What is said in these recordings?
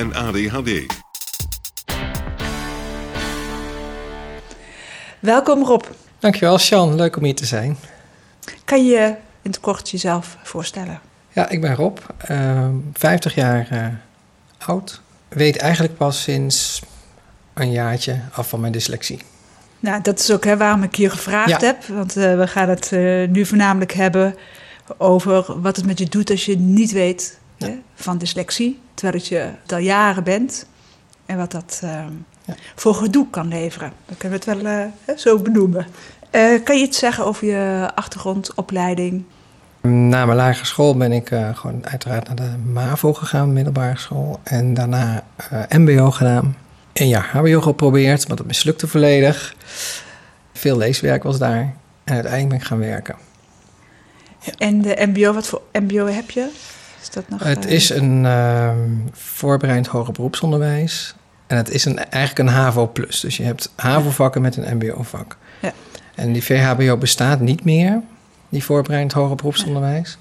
en ADHD. Welkom Rob. Dankjewel, Sean. Leuk om hier te zijn. Kan je in het kort jezelf voorstellen? Ja, ik ben Rob, uh, 50 jaar uh, oud. Weet eigenlijk pas sinds een jaartje af van mijn dyslexie. Nou, dat is ook hè, waarom ik je gevraagd Ja. heb. Want uh, we gaan het uh, nu voornamelijk hebben over wat het met je doet als je niet weet Ja. hè, van dyslexie. Terwijl het je het al jaren bent. En wat dat uh, Ja. voor gedoe kan leveren. Dan kunnen we het wel uh, hè, zo benoemen. Uh, kan je iets zeggen over je achtergrond, opleiding? Na mijn lagere school ben ik uh, gewoon uiteraard naar de MAVO gegaan, middelbare school. En daarna MBO gedaan. Een jaar HBO geprobeerd, maar dat mislukte volledig. Veel leeswerk was daar. En uiteindelijk ben ik gaan werken. En de MBO, wat voor MBO heb je? Is dat nog, het uh... is een uh, voorbereid hoger beroepsonderwijs. En het is een, eigenlijk een HAVO plus. Dus je hebt HAVO-vakken met een MBO-vak. Ja. En die VHBO bestaat niet meer, die voorbereid hoger beroepsonderwijs.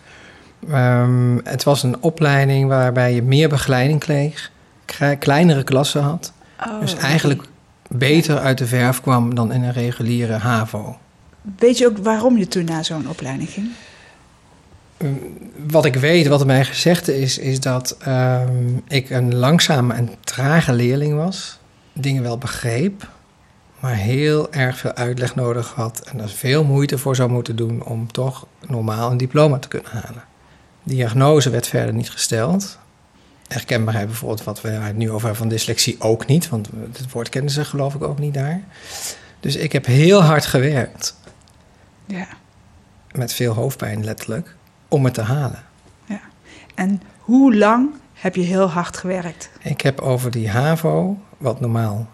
Ja. Um, het was een opleiding waarbij je meer begeleiding kreeg, kleinere klassen had. Oh, dus eigenlijk beter uit de verf kwam dan in een reguliere HAVO. Weet je ook waarom je toen naar zo'n opleiding ging? Wat ik weet, wat er mij gezegd is, is dat um, ik een langzame en trage leerling was. Dingen wel begreep, maar heel erg veel uitleg nodig had. En er veel moeite voor zou moeten doen om toch normaal een diploma te kunnen halen. Diagnose werd verder niet gesteld. Herkenbaarheid bijvoorbeeld, wat we het nu over hebben van dyslexie, ook niet. Want het woord kennen ze geloof ik ook niet daar. Dus ik heb heel hard gewerkt. Ja. Met veel hoofdpijn letterlijk om het te halen. Ja. En hoe lang heb je heel hard gewerkt? Ik heb over die HAVO, wat normaal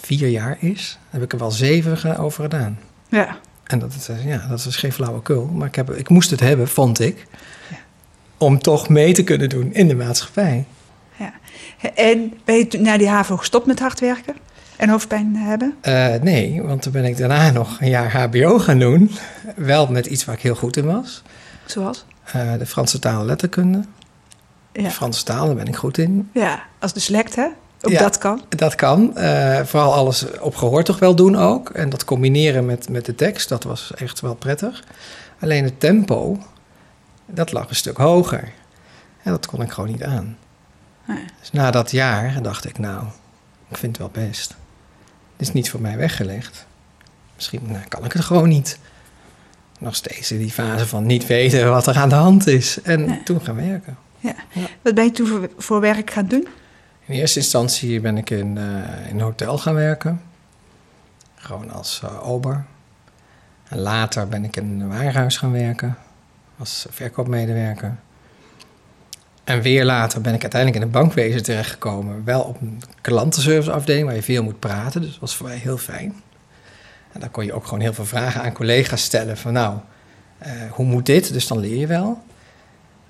vier jaar is, heb ik er wel zeven over gedaan. Ja. En dat, is, ja, dat is geen flauwekul, maar ik, heb, ik moest het hebben, vond ik, ja. om toch mee te kunnen doen in de maatschappij. Ja. En ben je na die HAVO gestopt met hard werken? En hoofdpijn hebben? Uh, nee, want toen ben ik daarna nog een jaar HBO gaan doen. Wel met iets waar ik heel goed in was. Zoals? Uh, de Franse taal en letterkunde. Ja. Franse taal, daar ben ik goed in. Ja, als dyslect, hè? Ook ja, dat kan. Dat kan. Uh, vooral alles op gehoor toch wel doen ook. En dat combineren met, met de tekst, dat was echt wel prettig. Alleen het tempo, dat lag een stuk hoger. En dat kon ik gewoon niet aan. Nee. Dus na dat jaar dacht ik, nou, ik vind het wel best. Het is niet voor mij weggelegd. Misschien nou, kan ik het gewoon niet. Nog steeds in die fase van niet weten wat er aan de hand is. En Ja. toen gaan werken. Ja. Wat ben je toen voor, voor werk gaan doen? In eerste instantie ben ik in, uh, in een hotel gaan werken. Gewoon als uh, ober. En later ben ik in een warenhuis gaan werken. Als verkoopmedewerker. En weer later ben ik uiteindelijk in het bankwezen terechtgekomen. Wel op een klantenserviceafdeling waar je veel moet praten. Dus dat was voor mij heel fijn. En dan kon je ook gewoon heel veel vragen aan collega's stellen. Van nou, uh, hoe moet dit? Dus dan leer je wel.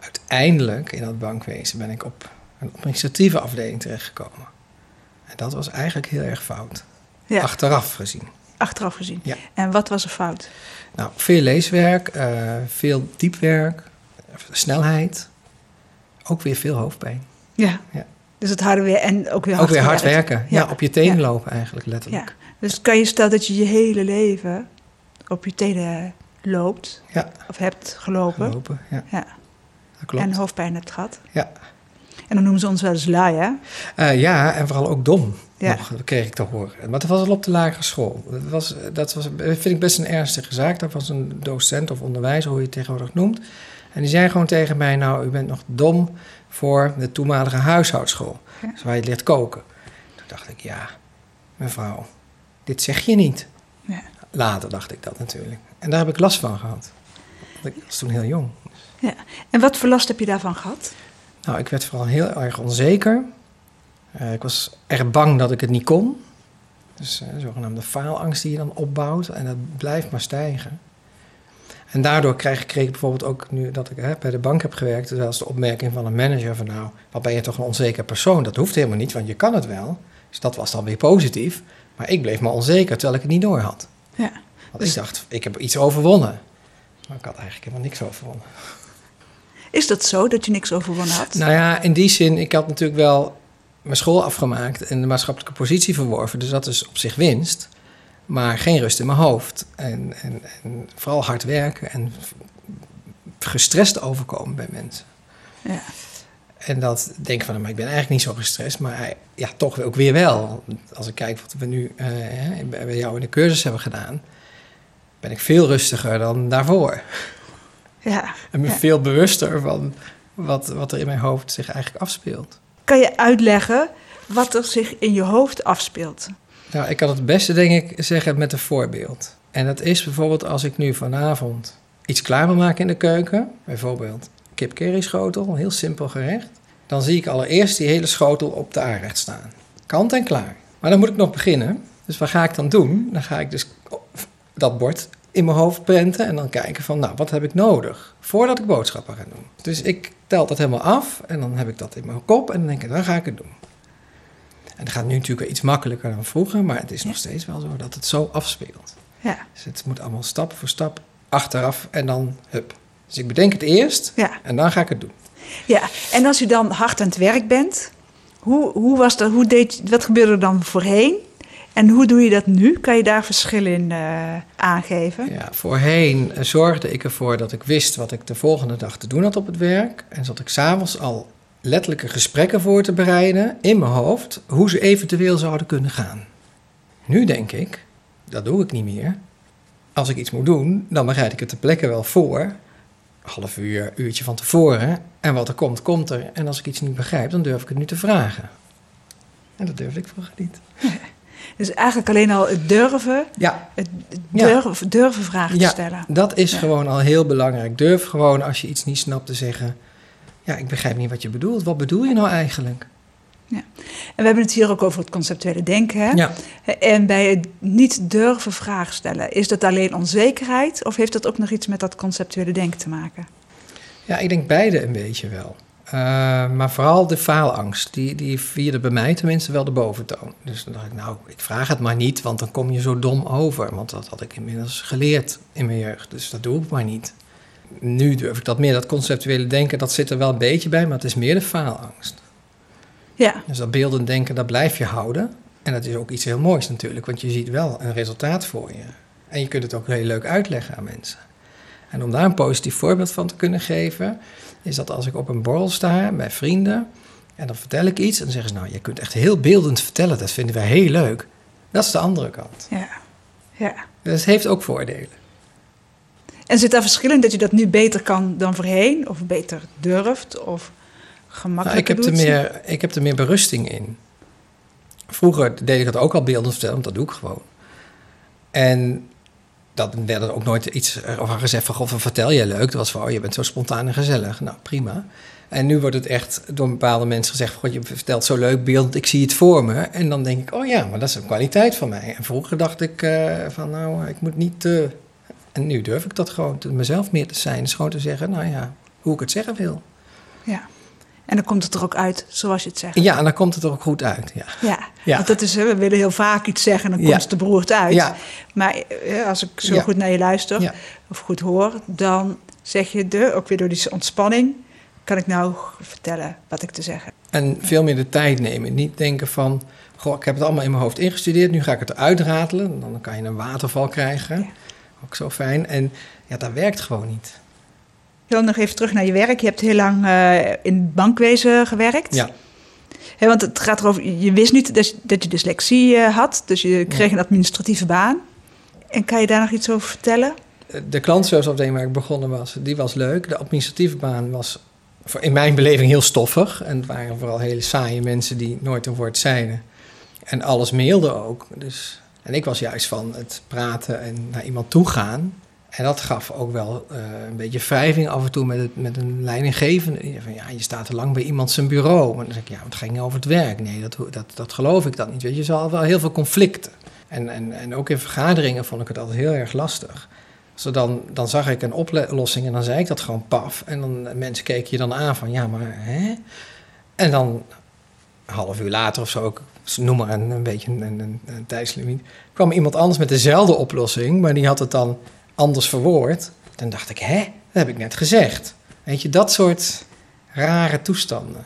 Uiteindelijk in dat bankwezen ben ik op een administratieve afdeling terechtgekomen. En dat was eigenlijk heel erg fout. Ja. Achteraf gezien. Achteraf gezien. Ja. En wat was er fout? Nou, veel leeswerk, uh, veel diepwerk, snelheid. Ook weer veel hoofdpijn. Ja. Ja. Dus het harde weer en ook weer hard Ook weer hard werken. Ja, op je tenen lopen eigenlijk letterlijk. Dus kan je stellen dat je je hele leven op je tenen loopt. Ja. Of hebt gelopen. Gelopen, ja. ja. Dat klopt. En hoofdpijn hebt gehad. Ja. En dan noemen ze ons wel eens lui, hè? Eh, ja, en vooral ook dom. Ja. Nog, dat kreeg ik te horen. Maar dat was al op de lagere school. Dat, was, dat was, vind ik best een ernstige zaak. Dat was een docent of onderwijzer, hoe je het tegenwoordig noemt. En die zei gewoon tegen mij: Nou, u bent nog dom voor de toenmalige huishoudschool. Ja. Dus waar je leert koken. Toen dacht ik: Ja, mevrouw, dit zeg je niet. Ja. Later dacht ik dat natuurlijk. En daar heb ik last van gehad. Want Ik was toen heel jong. ja. En wat voor last heb je daarvan gehad? Nou, ik werd vooral heel erg onzeker. Eh, ik was erg bang dat ik het niet kon. Dus eh, zogenaamde faalangst die je dan opbouwt. En dat blijft maar stijgen. En daardoor kreeg, kreeg ik bijvoorbeeld ook, nu dat ik hè, bij de bank heb gewerkt, eens de opmerking van een manager van nou, wat ben je toch een onzeker persoon? Dat hoeft helemaal niet, want je kan het wel. Dus dat was dan weer positief. Maar ik bleef maar onzeker, terwijl ik het niet door had. Ja. Want Dus- ik dacht, ik heb iets overwonnen. Maar ik had eigenlijk helemaal niks overwonnen. Is dat zo, dat je niks overwonnen had? Nou ja, in die zin, ik had natuurlijk wel mijn school afgemaakt en de maatschappelijke positie verworven. Dus dat is op zich winst. Maar geen rust in mijn hoofd. En, en, en vooral hard werken en gestrest overkomen bij mensen. Ja. En dat denk van, maar ik ben eigenlijk niet zo gestrest, maar ja, toch ook weer wel. Als ik kijk wat we nu eh, bij jou in de cursus hebben gedaan, ben ik veel rustiger dan daarvoor. ja. En me Ja. veel bewuster van wat, wat er in mijn hoofd zich eigenlijk afspeelt. Kan je uitleggen wat er zich in je hoofd afspeelt? Nou, ik kan het beste denk ik zeggen met een voorbeeld. En dat is bijvoorbeeld als ik nu vanavond iets klaar wil maken in de keuken. Bijvoorbeeld kip schotel, een heel simpel gerecht. Dan zie ik allereerst die hele schotel op de aanrecht staan. Kant en klaar. Maar dan moet ik nog beginnen. Dus wat ga ik dan doen? Dan ga ik dus dat bord in mijn hoofd prenten en dan kijken van, nou, wat heb ik nodig voordat ik boodschappen ga doen. Dus ik tel dat helemaal af en dan heb ik dat in mijn kop en dan denk ik, dan ga ik het doen. En dat gaat nu natuurlijk iets makkelijker dan vroeger, maar het is nog steeds wel zo dat het zo afspeelt. Ja. Dus het moet allemaal stap voor stap achteraf en dan hup. Dus ik bedenk het eerst Ja. en dan ga ik het doen. ja. En als u dan hard aan het werk bent, hoe, hoe was dat? Hoe deed, wat gebeurde er dan voorheen? En hoe doe je dat nu? Kan je daar verschillen in eh, aangeven? Ja, voorheen eh, zorgde ik ervoor dat ik wist wat ik de volgende dag te doen had op het werk. En zat ik s'avonds al letterlijke gesprekken voor te bereiden in mijn hoofd, hoe ze eventueel zouden kunnen gaan. Nu denk ik, dat doe ik niet meer. Als ik iets moet doen, dan bereid ik het ter plekke wel voor. Half uur, uurtje van tevoren. En wat er komt, komt er. En als ik iets niet begrijp, dan durf ik het nu te vragen. En dat durfde ik vroeger niet. Dus eigenlijk alleen al het durven, Ja, het Ja. durven, durven vragen te Ja. stellen. Dat is Ja. gewoon al heel belangrijk. Durf gewoon als je iets niet snapt te zeggen: Ja, ik begrijp niet wat je bedoelt. Wat bedoel je nou eigenlijk? En we hebben het hier ook over het conceptuele denken. Hè? Ja, En bij het niet durven vragen stellen, is dat alleen onzekerheid of heeft dat ook nog iets met dat conceptuele denken te maken? ja ik denk beide een beetje wel. Eh, maar vooral de faalangst, die, die vierde bij mij tenminste wel de boventoon. Dus dan dacht ik, nou, ik vraag het maar niet, want dan kom je zo dom over. Want dat had ik inmiddels geleerd in mijn jeugd, dus dat doe ik maar niet. Nu durf ik dat meer, dat conceptuele denken, dat zit er wel een beetje bij, maar het is meer de faalangst. Ja, Dus dat beeldend denken, dat blijf je houden. En dat is ook iets heel moois natuurlijk, want je ziet wel een resultaat voor je. En je kunt het ook heel leuk uitleggen aan mensen. En om daar een positief voorbeeld van te kunnen geven, is dat als ik op een borrel sta bij vrienden en dan vertel ik iets en dan zeggen ze, nou, je kunt echt heel beeldend vertellen, dat vinden wij heel leuk. Dat is de andere kant. ja, ja. Dus het heeft ook voordelen. En zit daar verschil in dat je dat nu beter kan dan voorheen? Of beter durft? Of Nou, gemakkelijker ik, heb er meer, ik heb er meer berusting in. Vroeger deed ik dat ook al beeldend vertellen, want dat doe ik gewoon. En dat werd er ook nooit iets over gezegd van... God, wat vertel je leuk? Dat was van, oh, je bent zo spontaan en gezellig. Nou, prima. En nu wordt het echt door bepaalde mensen gezegd... God, je vertelt zo leuk beeldend, ik zie het voor me. En dan denk ik, oh ja, maar dat is een kwaliteit van mij. En vroeger dacht ik eh, van, nou, ik moet niet... eh, En nu durf ik dat gewoon, mezelf meer te zijn. Dus gewoon te zeggen, nou ja, hoe ik het zeggen wil. Ja. En dan komt het er ook uit zoals je het zegt. Ja, en dan komt het er ook goed uit, ja. Ja, Ja. want dat is, we willen heel vaak iets zeggen en dan komt het er beroerd uit. Ja. Maar eh, als ik zo goed naar je luister of goed hoor, dan zeg je de, ook weer door die ontspanning, kan ik nou vertellen wat ik te zeggen. En veel meer de tijd nemen. Niet denken van, goh, ik heb het allemaal in mijn hoofd ingestudeerd, nu ga ik het eruit ratelen. Dan kan je een waterval krijgen. Ook zo fijn. En ja, dat werkt gewoon niet. Wil nog even terug naar je werk. Je hebt heel lang uh, in bankwezen gewerkt. Ja. Want het gaat erover, je wist niet dat je, dat je dyslexie uh, had, dus je kreeg ja. een administratieve baan. En kan je daar nog iets over vertellen? De klantserviceafdeling waar ik begonnen was, die was leuk. De administratieve baan was in mijn beleving heel stoffig. En het waren vooral hele saaie mensen die nooit een woord zeiden. En alles mailden ook. Dus, en ik was juist van het praten en naar iemand toe gaan. En dat gaf ook wel uh, een beetje wrijving af en toe met, met een leidinggevende. Van, ja, je staat te lang bij iemand zijn bureau. Maar dan zeg ik, ja, het ging over het werk. Nee, dat, dat, dat geloof ik dan niet. Weet je, je wel heel veel conflicten. En, en, en ook in vergaderingen vond ik het altijd heel erg lastig. Zo dan, dan zag ik een oplossing en dan zei ik dat gewoon paf. En dan mensen keken je dan aan van, ja, maar hè? En dan een half uur later of zo, ook, noem maar een, een beetje een, een tijdslimiet, kwam iemand anders met dezelfde oplossing, maar die had het dan anders verwoord. Dan dacht ik, hè, dat heb ik net gezegd. Weet je, dat soort rare toestanden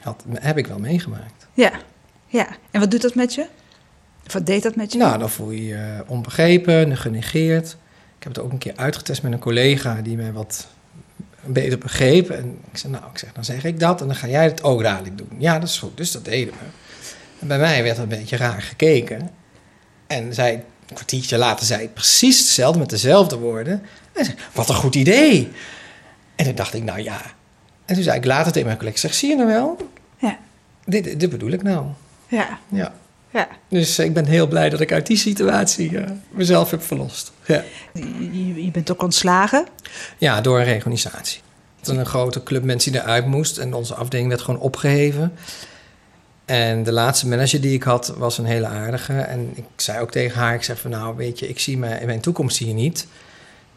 had, heb ik wel meegemaakt. Ja, ja. En wat doet dat met je? Wat deed dat met je? Nou, dan voel je je onbegrepen, genegeerd. Ik heb het ook een keer uitgetest met een collega die mij wat beter begreep. En ik zei, nou, ik zeg, dan zeg ik dat en dan ga jij het ook dadelijk doen. Ja, dat is goed. Dus dat deden we. En bij mij werd een beetje raar gekeken. En zij, een kwartiertje later zei ik precies hetzelfde met dezelfde woorden. En zei, wat een goed idee. En toen dacht ik, nou ja. En toen zei ik later tegen mijn collega, zeg, zie je nou wel? Ja. Dit, dit bedoel ik nou. Ja. Ja. Ja. Dus ik ben heel blij dat ik uit die situatie uh, mezelf heb verlost. Ja. Je, je, bent ook ontslagen? Ja, door een reorganisatie. Was een grote club mensen die eruit moest en onze afdeling werd gewoon opgeheven. En de laatste manager die ik had was een hele aardige. En ik zei ook tegen haar, ik zeg van nou weet je, ik zie mijn, mijn toekomst hier niet.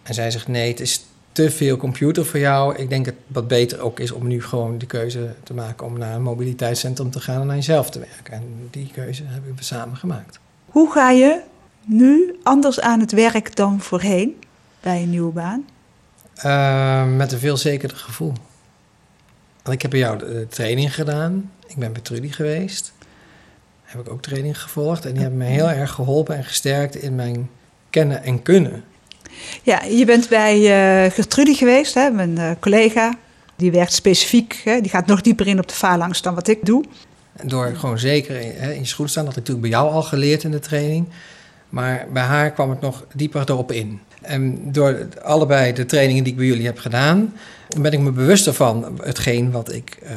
En zij zegt nee, het is te veel computer voor jou. Ik denk dat het wat beter ook is om nu gewoon de keuze te maken om naar een mobiliteitscentrum te gaan en aan jezelf te werken. En die keuze hebben we samen gemaakt. Hoe ga je nu anders aan het werk dan voorheen bij een nieuwe baan? Uh, met een veel zekerder gevoel. Want ik heb bij jou de training gedaan. Ik ben bij Trudy geweest. Heb ik ook training gevolgd. En die hebben me heel erg geholpen en gesterkt in mijn kennen en kunnen. Ja, je bent bij uh, Gertrude geweest, hè, mijn uh, collega. Die werkt specifiek, hè, die gaat nog dieper in op de phalanx dan wat ik doe. Door gewoon zeker in, hè, in je schoen te staan, dat heb ik natuurlijk bij jou al geleerd in de training. Maar bij haar kwam ik nog dieper erop in. En door allebei de trainingen die ik bij jullie heb gedaan, ben ik me bewuster van hetgeen wat ik uh,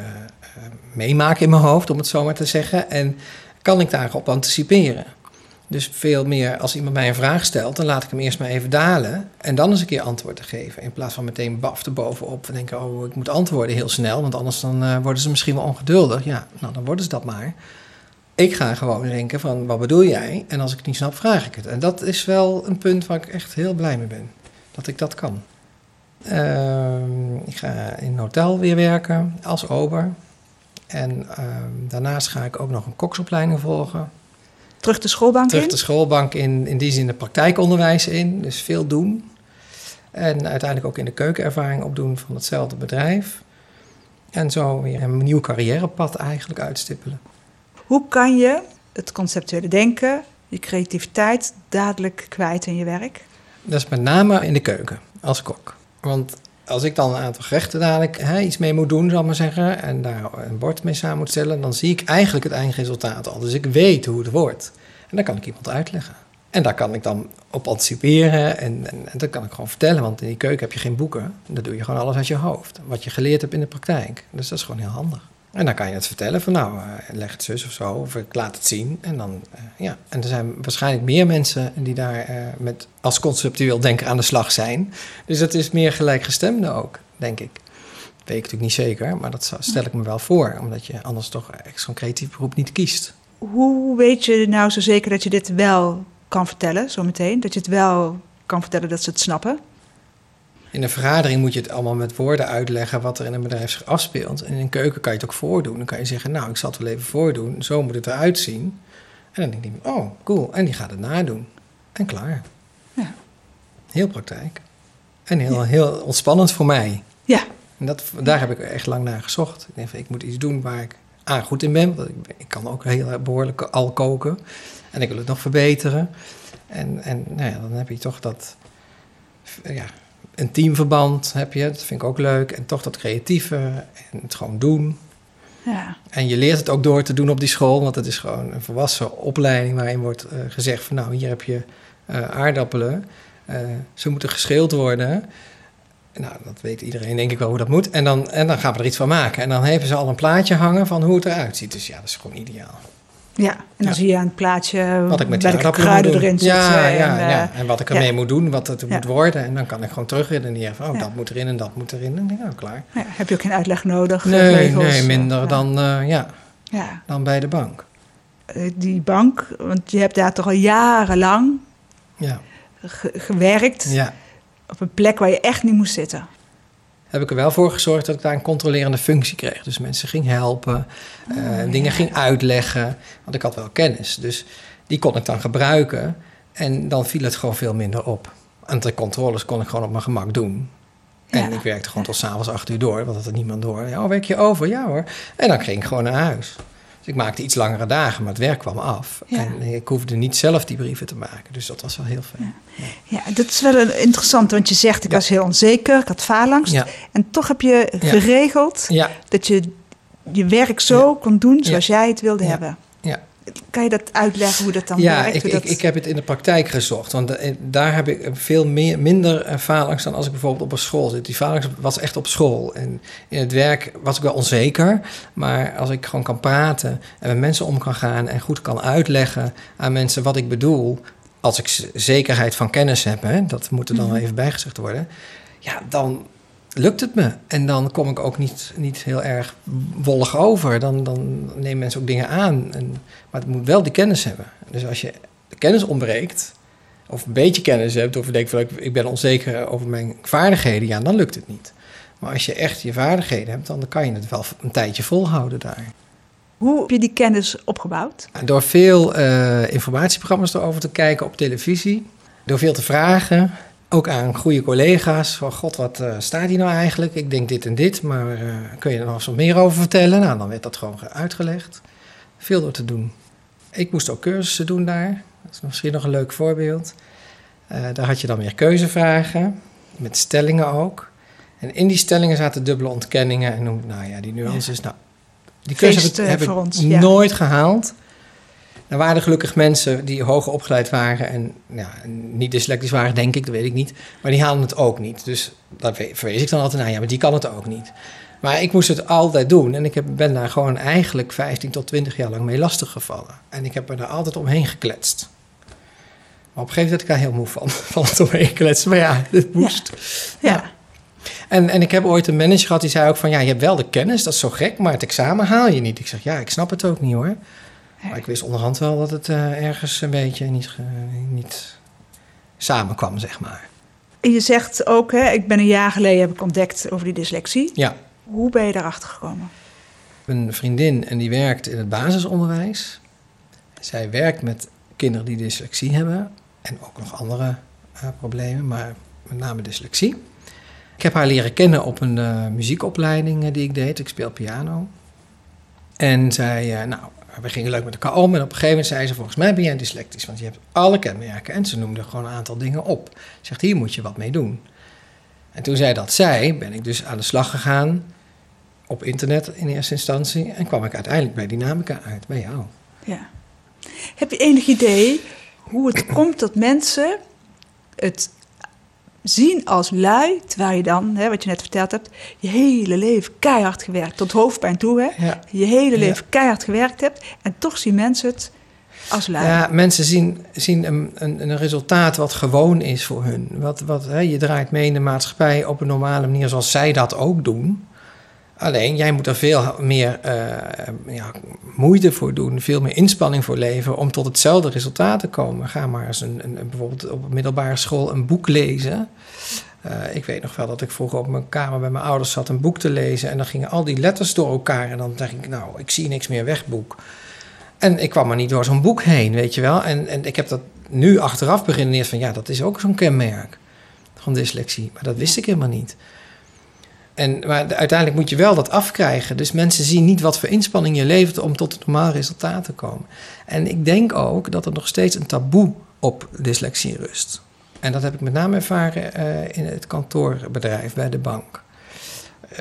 meemaak in mijn hoofd, om het zo maar te zeggen. En kan ik daarop anticiperen. Dus veel meer als iemand mij een vraag stelt, dan laat ik hem eerst maar even dalen. En dan eens een keer antwoord te geven. In plaats van meteen baf erbovenop. We denken, oh, ik moet antwoorden heel snel. Want anders dan, uh, worden ze misschien wel ongeduldig. Ja, nou, dan worden ze dat maar. Ik ga gewoon denken van, wat bedoel jij? En als ik het niet snap, vraag ik het. En dat is wel een punt waar ik echt heel blij mee ben. Dat ik dat kan. Uh, ik ga in een hotel weer werken als ober. En uh, daarnaast ga ik ook nog een koksopleiding volgen. Terug de schoolbank Terug in? de schoolbank in, in die zin de praktijkonderwijs in. Dus veel doen. En uiteindelijk ook in de keukenervaring opdoen van hetzelfde bedrijf. En zo weer een nieuw carrièrepad eigenlijk uitstippelen. Hoe kan je het conceptuele denken, je creativiteit dadelijk kwijt in je werk? Dat is met name in de keuken, als kok. Want als ik dan een aantal gerechten dadelijk hè, iets mee moet doen, zal ik maar zeggen, en daar een bord mee samen moet stellen, dan zie ik eigenlijk het eindresultaat al. Dus ik weet hoe het wordt. En dan kan ik iemand uitleggen. En daar kan ik dan op anticiperen en, en, en dat kan ik gewoon vertellen, want in die keuken heb je geen boeken. Dan doe je gewoon alles uit je hoofd, wat je geleerd hebt in de praktijk. Dus dat is gewoon heel handig. En dan kan je het vertellen van nou, uh, leg het zus of zo, of ik laat het zien. En dan, uh, ja. En er zijn waarschijnlijk meer mensen die daar uh, met als conceptueel denker aan de slag zijn. Dus het is meer gelijkgestemde ook, denk ik. Dat weet ik natuurlijk niet zeker, maar dat stel ik me wel voor. Omdat je anders toch echt zo'n creatief beroep niet kiest. Hoe weet je nou zo zeker dat je dit wel kan vertellen, zometeen? Dat je het wel kan vertellen dat ze het snappen? In een vergadering moet je het allemaal met woorden uitleggen wat er in een bedrijf zich afspeelt. En in een keuken kan je het ook voordoen. Dan kan je zeggen, nou, ik zal het wel even voordoen. Zo moet het eruit zien. En dan denkt iemand, oh, cool. En die gaat het nadoen. En klaar. Ja. Heel praktijk. En heel, ja. heel ontspannend voor mij. Ja. En dat, daar heb ik echt lang naar gezocht. Ik denk, ik moet iets doen waar ik A, goed in ben. Want ik, ik kan ook heel behoorlijk al koken. En ik wil het nog verbeteren. En, en nou ja, dan heb je toch dat... Ja, een teamverband heb je, dat vind ik ook leuk. En toch dat creatieve en het gewoon doen. Ja. En je leert het ook door te doen op die school, want het is gewoon een volwassen opleiding waarin wordt eh, gezegd van nou, hier heb je eh, aardappelen. Eh, ze moeten geschild worden. Nou, dat weet iedereen denk ik wel hoe dat moet. En dan, en dan gaan we er iets van maken. En dan hebben ze al een plaatje hangen van hoe het eruit ziet. Dus ja, dat is gewoon ideaal. Ja, en dan Ja. zie je aan het plaatje Wat ik met die welke kruiden doen. erin zitten. Ja, en, ja, eh, ja. En wat ik ermee ja. moet doen, wat het Ja. moet worden. En dan kan ik gewoon terugredeneren van, oh, Ja. dat moet erin en dat moet erin. En dan denk ik, nou, klaar. ja, heb je ook geen uitleg nodig? eh, Nee, regels, nee, eh, minder ja. dan, eh, ja, Ja, dan bij de bank. Eh, die bank, want je hebt daar toch al jarenlang Ja, ge- gewerkt ja. op een plek waar je echt niet moest zitten. Heb ik er wel voor gezorgd dat ik daar een controlerende functie kreeg. Dus mensen ging helpen, eh, Oh, dingen ja. ging uitleggen. Want ik had wel kennis. Dus die kon ik dan gebruiken. En dan viel het gewoon veel minder op. En de controles kon ik gewoon op mijn gemak doen. En ik werkte gewoon tot s'avonds acht uur door, want dat had niemand door. Ja, oh, werk je over? Ja hoor. En dan ging ik gewoon naar huis. Ik maakte iets langere dagen, maar het werk kwam af. Ja. En ik hoefde niet zelf die brieven te maken. Dus dat was wel heel fijn. Ja, dat is wel een interessant, want je zegt ik Ja. was heel onzeker, ik had faalangst. En toch heb je geregeld dat je je werk zo kon doen zoals jij het wilde Ja. hebben. Ja. Kan je dat uitleggen hoe dat dan Ja, werkt? ik, Hoe ik, dat... ik heb het in de praktijk gezocht. Want eh, daar heb ik veel meer, minder eh, faalangst dan als ik bijvoorbeeld op een school zit. Die faalangst was echt op school. En in het werk was ik wel onzeker. Maar als ik gewoon kan praten en met mensen om kan gaan... en goed kan uitleggen aan mensen wat ik bedoel... als ik zekerheid van kennis heb, hè, dat moet er dan wel even bijgezegd worden... ja, dan lukt het me. En dan kom ik ook niet, niet heel erg wollig over. Dan, dan nemen mensen ook dingen aan. En, maar het moet wel die kennis hebben. Dus als je de kennis ontbreekt, of een beetje kennis hebt, of je denkt van ik, ben onzeker over mijn vaardigheden, ja, dan lukt het niet. Maar als je echt je vaardigheden hebt, dan kan je het wel een tijdje volhouden daar. Hoe heb je die kennis opgebouwd? En Door veel eh, informatieprogramma's erover te kijken op televisie, door veel te vragen, ook aan goede collega's, van god, wat eh, staat hier nou eigenlijk? Ik denk dit en dit, maar eh, kun je er nog eens wat meer over vertellen? Nou, dan werd dat gewoon uitgelegd. Veel door te doen. Ik moest ook cursussen doen daar. Dat is misschien nog een leuk voorbeeld. Eh, daar had je dan weer keuzevragen, met stellingen ook. En in die stellingen zaten dubbele ontkenningen en noem, nou ja, die nuances. Nou, die Feest, heb ik, heb ik voor ons, ja. nooit gehaald. Er waren gelukkig mensen die hoger opgeleid waren en ja, niet dyslectisch waren, denk ik, dat weet ik niet. Maar die haalden het ook niet. Dus daar we- verwees ik dan altijd naar, ja, maar die kan het ook niet. Maar ik moest het altijd doen en ik heb, ben daar gewoon eigenlijk 15 tot 20 jaar lang mee lastiggevallen. En ik heb me daar altijd omheen gekletst. Maar op een gegeven moment werd ik daar heel moe van, van het omheen kletsen. Maar ja, het moest. Ja. En, en ik heb ooit een manager gehad die zei ook van... ja, je hebt wel de kennis, dat is zo gek, maar het examen haal je niet. Ik zeg, ja, ik snap het ook niet hoor. Maar ik wist onderhand wel dat het eh, ergens een beetje niet, niet samenkwam, zeg maar. En je zegt ook, hè, ik ben een jaar geleden heb ik ontdekt over die dyslexie. Ja, Hoe ben je daarachter gekomen? een vriendin en die werkt in het basisonderwijs. Zij werkt met kinderen die dyslexie hebben en ook nog andere eh, problemen, maar met name dyslexie. Ik heb haar leren kennen op een eh, muziekopleiding die ik deed. Ik speel piano. En zij, nou, we gingen leuk met elkaar om. En op een gegeven moment zei ze, volgens mij ben jij dyslectisch, want je hebt alle kenmerken. En ze noemde gewoon een aantal dingen op. Ze zegt, hier moet je wat mee doen. En toen zij dat zei, ben ik dus aan de slag gegaan op internet in eerste instantie. En kwam ik uiteindelijk bij Dynamica uit, bij jou. Ja. Heb je enig idee hoe het komt dat mensen het zien als lui, terwijl je dan, hè, wat je net verteld hebt, je hele leven keihard gewerkt, tot hoofdpijn toe, hè? Ja. Je hele Ja. leven keihard gewerkt hebt en toch zien mensen het als lui. Ja, mensen zien, zien een, een, een resultaat wat gewoon is voor hun. Wat, wat, hè, je draait mee in de maatschappij op een normale manier zoals zij dat ook doen. Alleen, jij moet er veel meer eh, ja, moeite voor doen, veel meer inspanning voor leveren om tot hetzelfde resultaat te komen. Ga maar eens een, een, bijvoorbeeld op middelbare school een boek lezen. Eh, ik weet nog wel dat ik vroeger op mijn kamer bij mijn ouders zat een boek te lezen. En dan gingen al die letters door elkaar. En dan dacht ik, nou, ik zie niks meer weg, boek. En ik kwam maar niet door zo'n boek heen, weet je wel. En, en ik heb dat nu achteraf beginnen van... ja, dat is ook zo'n kenmerk van dyslexie. Maar dat wist ik helemaal niet. En, maar de- uiteindelijk moet je wel dat afkrijgen. Dus mensen zien niet wat voor inspanning je levert... om tot een normaal resultaat te komen. En ik denk ook dat er nog steeds een taboe op dyslexie rust. En dat heb ik met name ervaren uh, in het kantoorbedrijf bij de bank. Uh,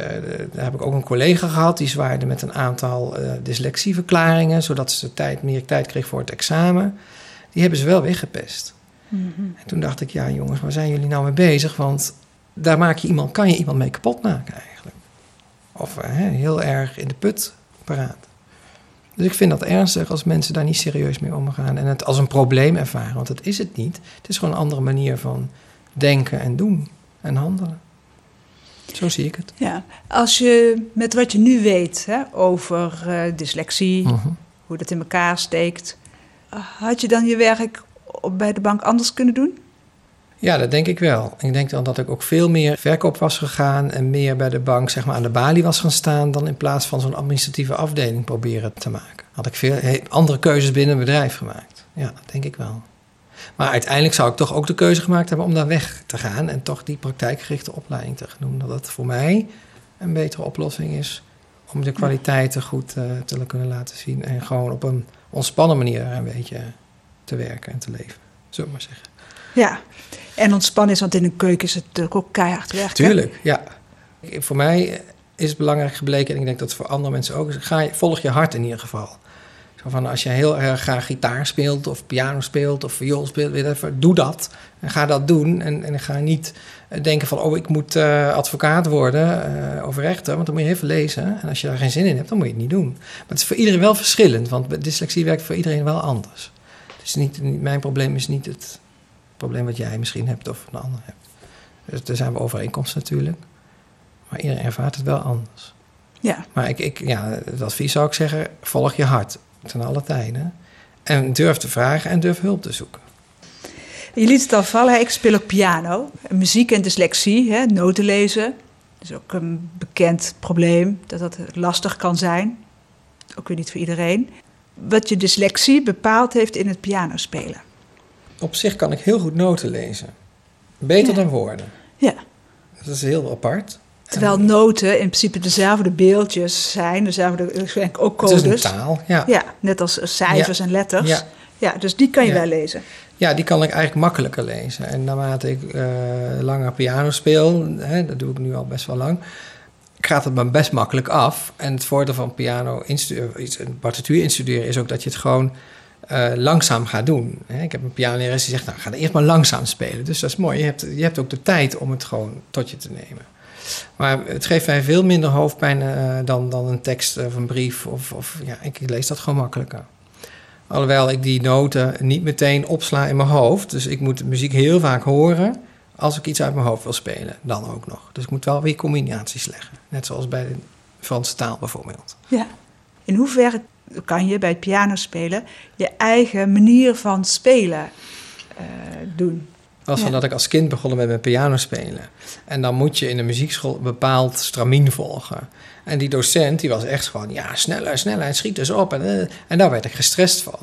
daar heb ik ook een collega gehad die zwaaide met een aantal uh, dyslexieverklaringen, zodat ze tijd, meer tijd kreeg voor het examen. Die hebben ze wel weggepest. Mm -hmm. En toen dacht ik, ja jongens, waar zijn jullie nou mee bezig? Want daar maak je iemand, kan je iemand mee kapot maken eigenlijk. Of heel erg in de put paraat. Dus ik vind dat ernstig als mensen daar niet serieus mee omgaan en het als een probleem ervaren, want dat is het niet. Het is gewoon een andere manier van denken en doen en handelen. Zo zie ik het. Ja, als je met wat je nu weet hè, over uh, dyslexie, uh -huh. hoe dat in elkaar steekt, had je dan je werk bij de bank anders kunnen doen? Ja, dat denk ik wel. Ik denk dan dat ik ook veel meer verkoop was gegaan en meer bij de bank zeg maar, aan de balie was gaan staan dan in plaats van zo'n administratieve afdeling proberen te maken. Had ik veel andere keuzes binnen het bedrijf gemaakt. Ja, dat denk ik wel. Maar uiteindelijk zou ik toch ook de keuze gemaakt hebben om daar weg te gaan en toch die praktijkgerichte opleiding te gaan doen. Dat dat voor mij een betere oplossing is om de kwaliteiten goed uh, te kunnen laten zien en gewoon op een ontspannen manier een beetje te werken en te leven, zullen we maar zeggen. Ja, en ontspannen is, want in een keuken is het natuurlijk ook keihard werken. Tuurlijk, ja. Voor mij is het belangrijk gebleken, en ik denk dat het voor andere mensen ook is, ga volg je hart in ieder geval. Zo van als je heel erg graag gitaar speelt, of piano speelt, of viool speelt, whatever, doe dat. En ga dat doen. En, en ga niet denken van, oh, ik moet uh, advocaat worden uh, of rechter, want dan moet je even lezen. En als je daar geen zin in hebt, dan moet je het niet doen. Maar het is voor iedereen wel verschillend, want dyslexie werkt voor iedereen wel anders. Dus niet, mijn probleem is niet het probleem wat jij misschien hebt of een ander hebt. Dus er zijn we overeenkomsten natuurlijk. Maar iedereen ervaart het wel anders. Ja. Maar ik, ik, ja, het advies zou ik zeggen, volg je hart ten alle tijden. En durf te vragen en durf hulp te zoeken. Je liet het al vallen, ik speel ook piano. Muziek en dyslexie, hè, noten lezen. Dat is ook een bekend probleem, dat dat lastig kan zijn. Ook weer niet voor iedereen. Wat je dyslexie bepaald heeft in het pianospelen op zich kan ik heel goed noten lezen. Beter ja. dan woorden. Ja. Dat is heel apart. Terwijl en, noten in principe dezelfde beeldjes zijn, dezelfde waarschijnlijk ook codes. Het is een taal, ja. Ja, net als cijfers ja. en letters. Ja. ja, dus die kan je wel lezen. Ja, die kan ik eigenlijk makkelijker lezen. En naarmate ik uh, langer piano speel, hè, dat doe ik nu al best wel lang, gaat het me best makkelijk af. En het voordeel van piano, een partituur instuderen, is ook dat je het gewoon uh, langzaam gaat doen. Ik heb een pianolerares die zegt, nou, ga eerst maar langzaam spelen. Dus dat is mooi. Je hebt, je hebt ook de tijd om het gewoon tot je te nemen. Maar het geeft mij veel minder hoofdpijn uh, dan, dan een tekst of een brief. Of, of, ja, ik lees dat gewoon makkelijker. Alhoewel ik die noten niet meteen opsla in mijn hoofd. Dus ik moet muziek heel vaak horen als ik iets uit mijn hoofd wil spelen. Dan ook nog. Dus ik moet wel weer combinaties leggen. Net zoals bij de Franse taal bijvoorbeeld. Ja. In hoeverre kan je bij het piano spelen je eigen manier van spelen uh, doen. was van dat ik als kind begonnen met mijn piano spelen. En dan moet je in de muziekschool een bepaald stramien volgen. En die docent die was echt gewoon, ja, sneller, sneller, schiet dus op. En, uh, en daar werd ik gestrest van.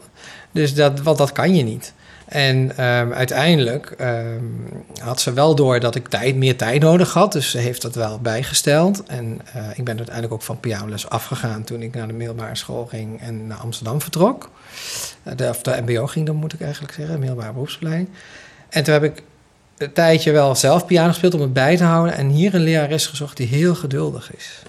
Dus dat, want dat kan je niet. En um, uiteindelijk um, had ze wel door dat ik tijd, meer tijd nodig had. Dus ze heeft dat wel bijgesteld. En uh, ik ben uiteindelijk ook van pianoles afgegaan toen ik naar de middelbare school ging en naar Amsterdam vertrok. De, of de MBO ging, dan moet ik eigenlijk zeggen, middelbare beroepsopleiding. En toen heb ik een tijdje wel zelf piano gespeeld om het bij te houden. En hier een lerares gezocht die heel geduldig is.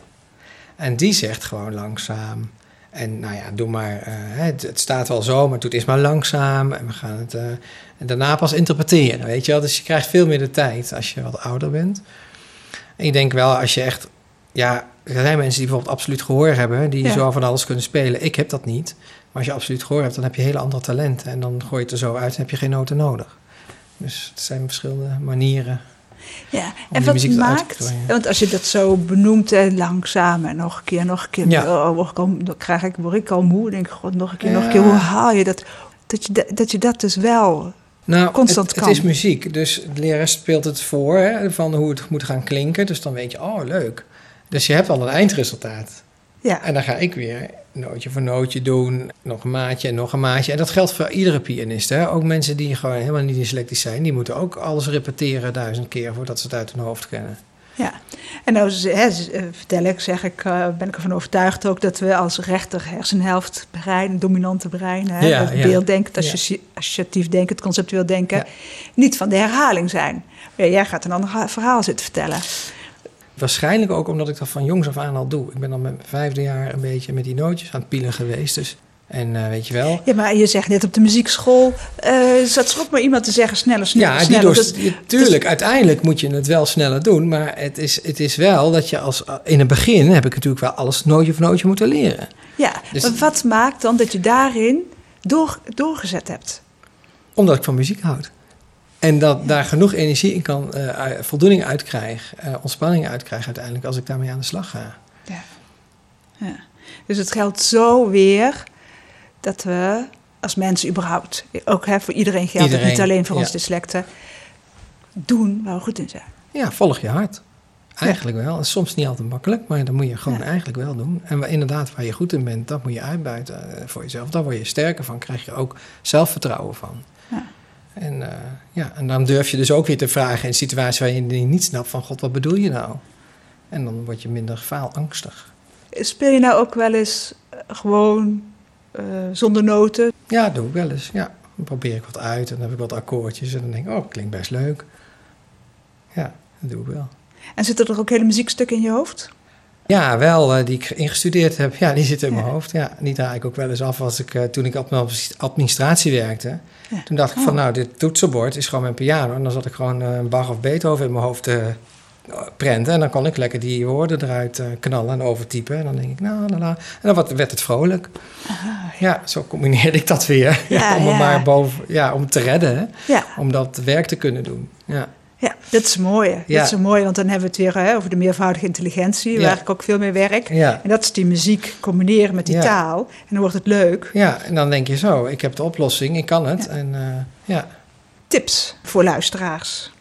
En die zegt gewoon langzaam. En nou ja, doe maar, uh, het, het, staat wel zo, maar doe het eerst maar langzaam. En we gaan het uh, en daarna pas interpreteren, weet je wel. Dus je krijgt veel meer de tijd als je wat ouder bent. En ik denk wel, als je echt... Ja, er zijn mensen die bijvoorbeeld absoluut gehoor hebben... die ja. zo van alles kunnen spelen. Ik heb dat niet. Maar als je absoluut gehoor hebt, dan heb je hele andere talenten. En dan gooi je het er zo uit en heb je geen noten nodig. Dus het zijn verschillende manieren ja, en wat maakt, want als je dat zo benoemt en langzaam en nog een keer, nog een keer, ja. oh, dan krijg ik, word ik al moe, denk ik, god, nog een keer, ja. nog een keer, hoe haal je dat? Dat je, dat, je dat dus wel nou, constant het, kan. Het is muziek, dus de leraar speelt het voor hè, van hoe het moet gaan klinken, dus dan weet je, oh leuk. Dus je hebt al een eindresultaat. Ja. En dan ga ik weer nootje voor nootje doen, nog een maatje en nog een maatje. En dat geldt voor iedere pianist. Hè? Ook mensen die gewoon helemaal niet dyslectisch zijn, die moeten ook alles repeteren duizend keer voordat ze het uit hun hoofd kennen. Ja, en nou hè, vertel ik, zeg ik, uh, ben ik ervan overtuigd ook dat we als rechter hersenhelft brein, dominante brein, hè, Ja, ja. beelddenken, associ- associatief denken, conceptueel denken, niet van de herhaling zijn. Ja, jij gaat een ander ha- verhaal zitten vertellen. Waarschijnlijk ook omdat ik dat van jongs af aan al doe. Ik ben dan met mijn vijfde jaar een beetje met die nootjes aan het pielen geweest. Dus, en eh, weet je wel. Ja, maar je zegt net op de muziekschool, eh zat ook maar iemand te zeggen sneller, sneller, Ja, die sneller. door, tuurlijk, uiteindelijk moet je het wel sneller doen. Maar het is, het is wel dat je als... In het begin heb ik natuurlijk wel alles nootje voor nootje moeten leren. ja, dus- maar wat maakt dan dat je daarin door, doorgezet hebt? Omdat ik van muziek houd. En dat daar genoeg energie in kan, eh, voldoening uit krijg, eh, ontspanning uit krijg uiteindelijk als ik daarmee aan de slag ga. Ja. ja. Dus het geldt zo weer dat we als mensen überhaupt, ook hè, voor iedereen geldt het, niet alleen voor ons ja. dyslecten, doen waar we goed in zijn. Ja, volg je hart. Eigenlijk wel. Soms niet altijd makkelijk, maar dat moet je gewoon Ja. eigenlijk wel doen. En waar, inderdaad, waar je goed in bent, dat moet je uitbuiten eh, voor jezelf. Daar word je sterker van, krijg je ook zelfvertrouwen van. En, eh, ja, en dan durf je dus ook weer te vragen in situaties waar je niet snapt van... God, wat bedoel je nou? En dan word je minder faalangstig. Speel je nou ook wel eens eh, gewoon eh, zonder noten? Ja, dat doe ik wel eens. Ja, dan probeer ik wat uit en dan heb ik wat akkoordjes. En dan denk ik, oh, klinkt best leuk. Ja, dat doe ik wel. En zitten er ook hele muziekstukken in je hoofd? Ja, wel, die ik ingestudeerd heb. Ja, die zitten in mijn hoofd. Ja, die draai ik ook wel eens af als ik, toen ik op mijn administratie werkte. Ja. Toen dacht ik Oh. van, nou, dit toetsenbord is gewoon mijn piano. En dan zat ik gewoon eh, een Bach of Beethoven in mijn hoofd te prenten. En dan kon ik lekker die woorden eruit eh, knallen en overtypen. En dan denk ik, nou, la, la. En dan wat- werd het vrolijk. ja. zo combineerde ik dat weer. Ja, om me maar boven, ja, om te redden. Hè? Om dat werk te kunnen doen. Ja. Ja dat is mooi. Dat is mooi, want dan hebben we het weer hè, over de meervoudige intelligentie, Ja. waar ik ook veel mee werk. Ja. En dat is die muziek combineren met die taal. En dan wordt het leuk. ja, en dan denk je zo, ik heb de oplossing, ik kan het. En eh, ja, Tips voor luisteraars.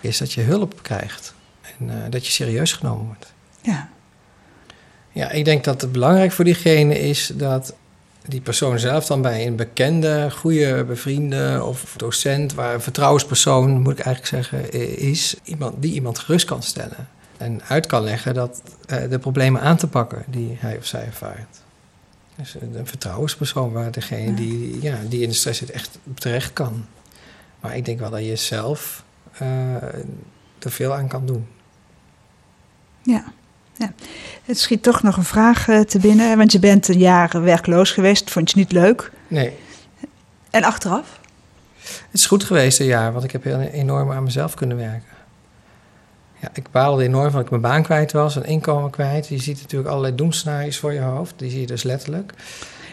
is dat je hulp krijgt. En eh, dat je serieus genomen wordt. Ja, Ja, ik denk dat het belangrijk voor diegene is dat die persoon zelf dan bij een bekende, goede bevriende of docent, waar een vertrouwenspersoon, moet ik eigenlijk zeggen, is, iemand, die iemand gerust kan stellen. En uit kan leggen dat eh, de problemen aan te pakken die hij of zij ervaart. Dus een vertrouwenspersoon waar degene die, ja, die in de stress zit echt terecht kan. Maar ik denk wel dat je zelf eh, er veel aan kan doen. ja. Ja. Het schiet toch nog een vraag eh, te binnen. Want je bent een jaar werkloos geweest. Vond je niet leuk? Nee, En achteraf? Het is goed geweest een jaar, want ik heb heel enorm aan mezelf kunnen werken. Ja, ik baalde enorm van dat ik mijn baan kwijt was, een inkomen kwijt. Je ziet natuurlijk allerlei doemscenario's voor je hoofd, die zie je dus letterlijk.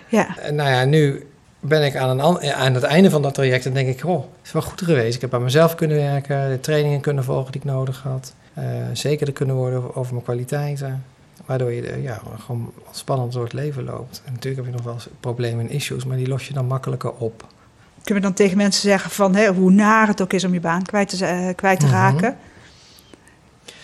Ja, En nou ja, nu ben ik aan, een, an- aan het einde van dat traject en denk ik, oh, het is wel goed geweest. Ik heb aan mezelf kunnen werken, de trainingen kunnen volgen die ik nodig had. Eh zekerder kunnen worden over, mijn kwaliteiten. Waardoor je eh, ja, gewoon spannend door het leven loopt. En natuurlijk heb je nog wel eens problemen en issues, maar die los je dan makkelijker op. kunnen we dan tegen mensen zeggen van hè, hoe naar het ook is om je baan kwijt te, eh, kwijt te Mhm. raken?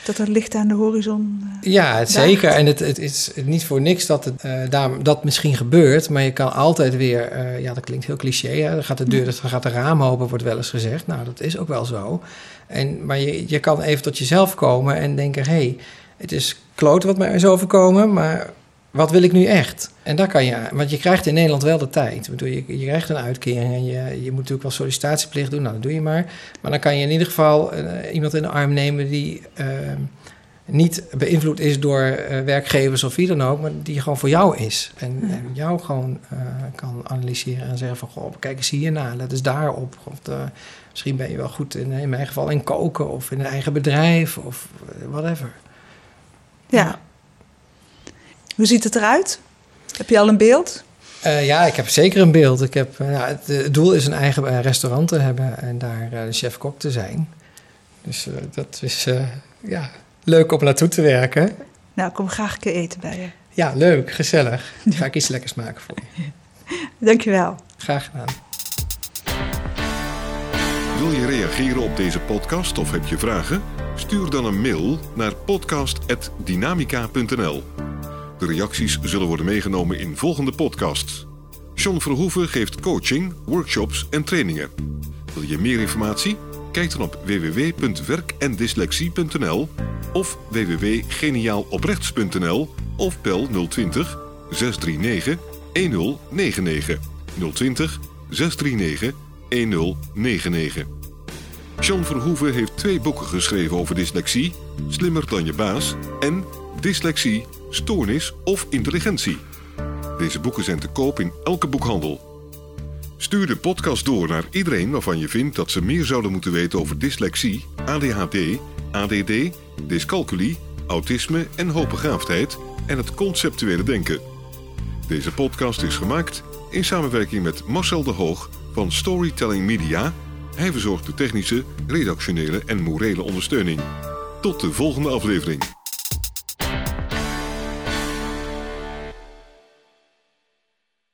Dat er licht aan de horizon. eh, Ja, het zeker. En het, het is niet voor niks dat het, eh, daar, dat misschien gebeurt. Maar je kan altijd weer... eh, ja, dat klinkt heel cliché. Hè? Dan gaat de deur, dan gaat de raam open, wordt wel eens gezegd. Nou, dat is ook wel zo. En, maar je, je kan even tot jezelf komen en denken... hé, hey, het is kloot wat mij is overkomen, maar wat wil ik nu echt? En daar kan je... Want je krijgt in Nederland wel de tijd. Ik bedoel, je, je krijgt een uitkering en je, je moet natuurlijk wel sollicitatieplicht doen. Nou, dat doe je maar. Maar dan kan je in ieder geval eh, iemand in de arm nemen die... eh, niet beïnvloed is door eh, werkgevers of wie dan ook, maar die gewoon voor jou is. En, Ja. en jou gewoon kan analyseren en zeggen van, goh, kijk eens hierna, let eens daarop. Of misschien ben je wel goed in, in mijn geval in koken of in een eigen bedrijf of whatever. ja. Hoe ziet het eruit? Heb je al een beeld? Eh, ja, ik heb zeker een beeld. Ik heb, eh, ja, het, het doel is een eigen eh, restaurant te hebben en daar eh, de chef-kok te zijn. Dus eh, dat is eh, ja, leuk om naartoe te werken. Nou, ik kom graag een keer eten bij je. Ja, leuk, gezellig. Ga ik iets lekkers maken voor je. Dankjewel. Graag gedaan. Wil je reageren op deze podcast of heb je vragen? Stuur dan een mail naar podcast.dynamica.nl. De reacties zullen worden meegenomen in volgende podcasts. John Verhoeven geeft coaching, workshops en trainingen. Wil je meer informatie? Kijk dan op www.werkendyslexie.nl of www.geniaaloprechts.nl of bel 020 639 1099 020 639 1099. Jean Verhoeven heeft twee boeken geschreven over dyslexie, Slimmer dan je baas en Dyslexie, Stoornis of Intelligentie. Deze boeken zijn te koop in elke boekhandel. Stuur de podcast door naar iedereen waarvan je vindt dat ze meer zouden moeten weten over dyslexie, ADHD, ADD, dyscalculie, autisme en hoogbegaafdheid en het conceptuele denken. Deze podcast is gemaakt in samenwerking met Marcel de Hoog van Storytelling Media. Hij verzorgt de technische, redactionele en morele ondersteuning. Tot de volgende aflevering.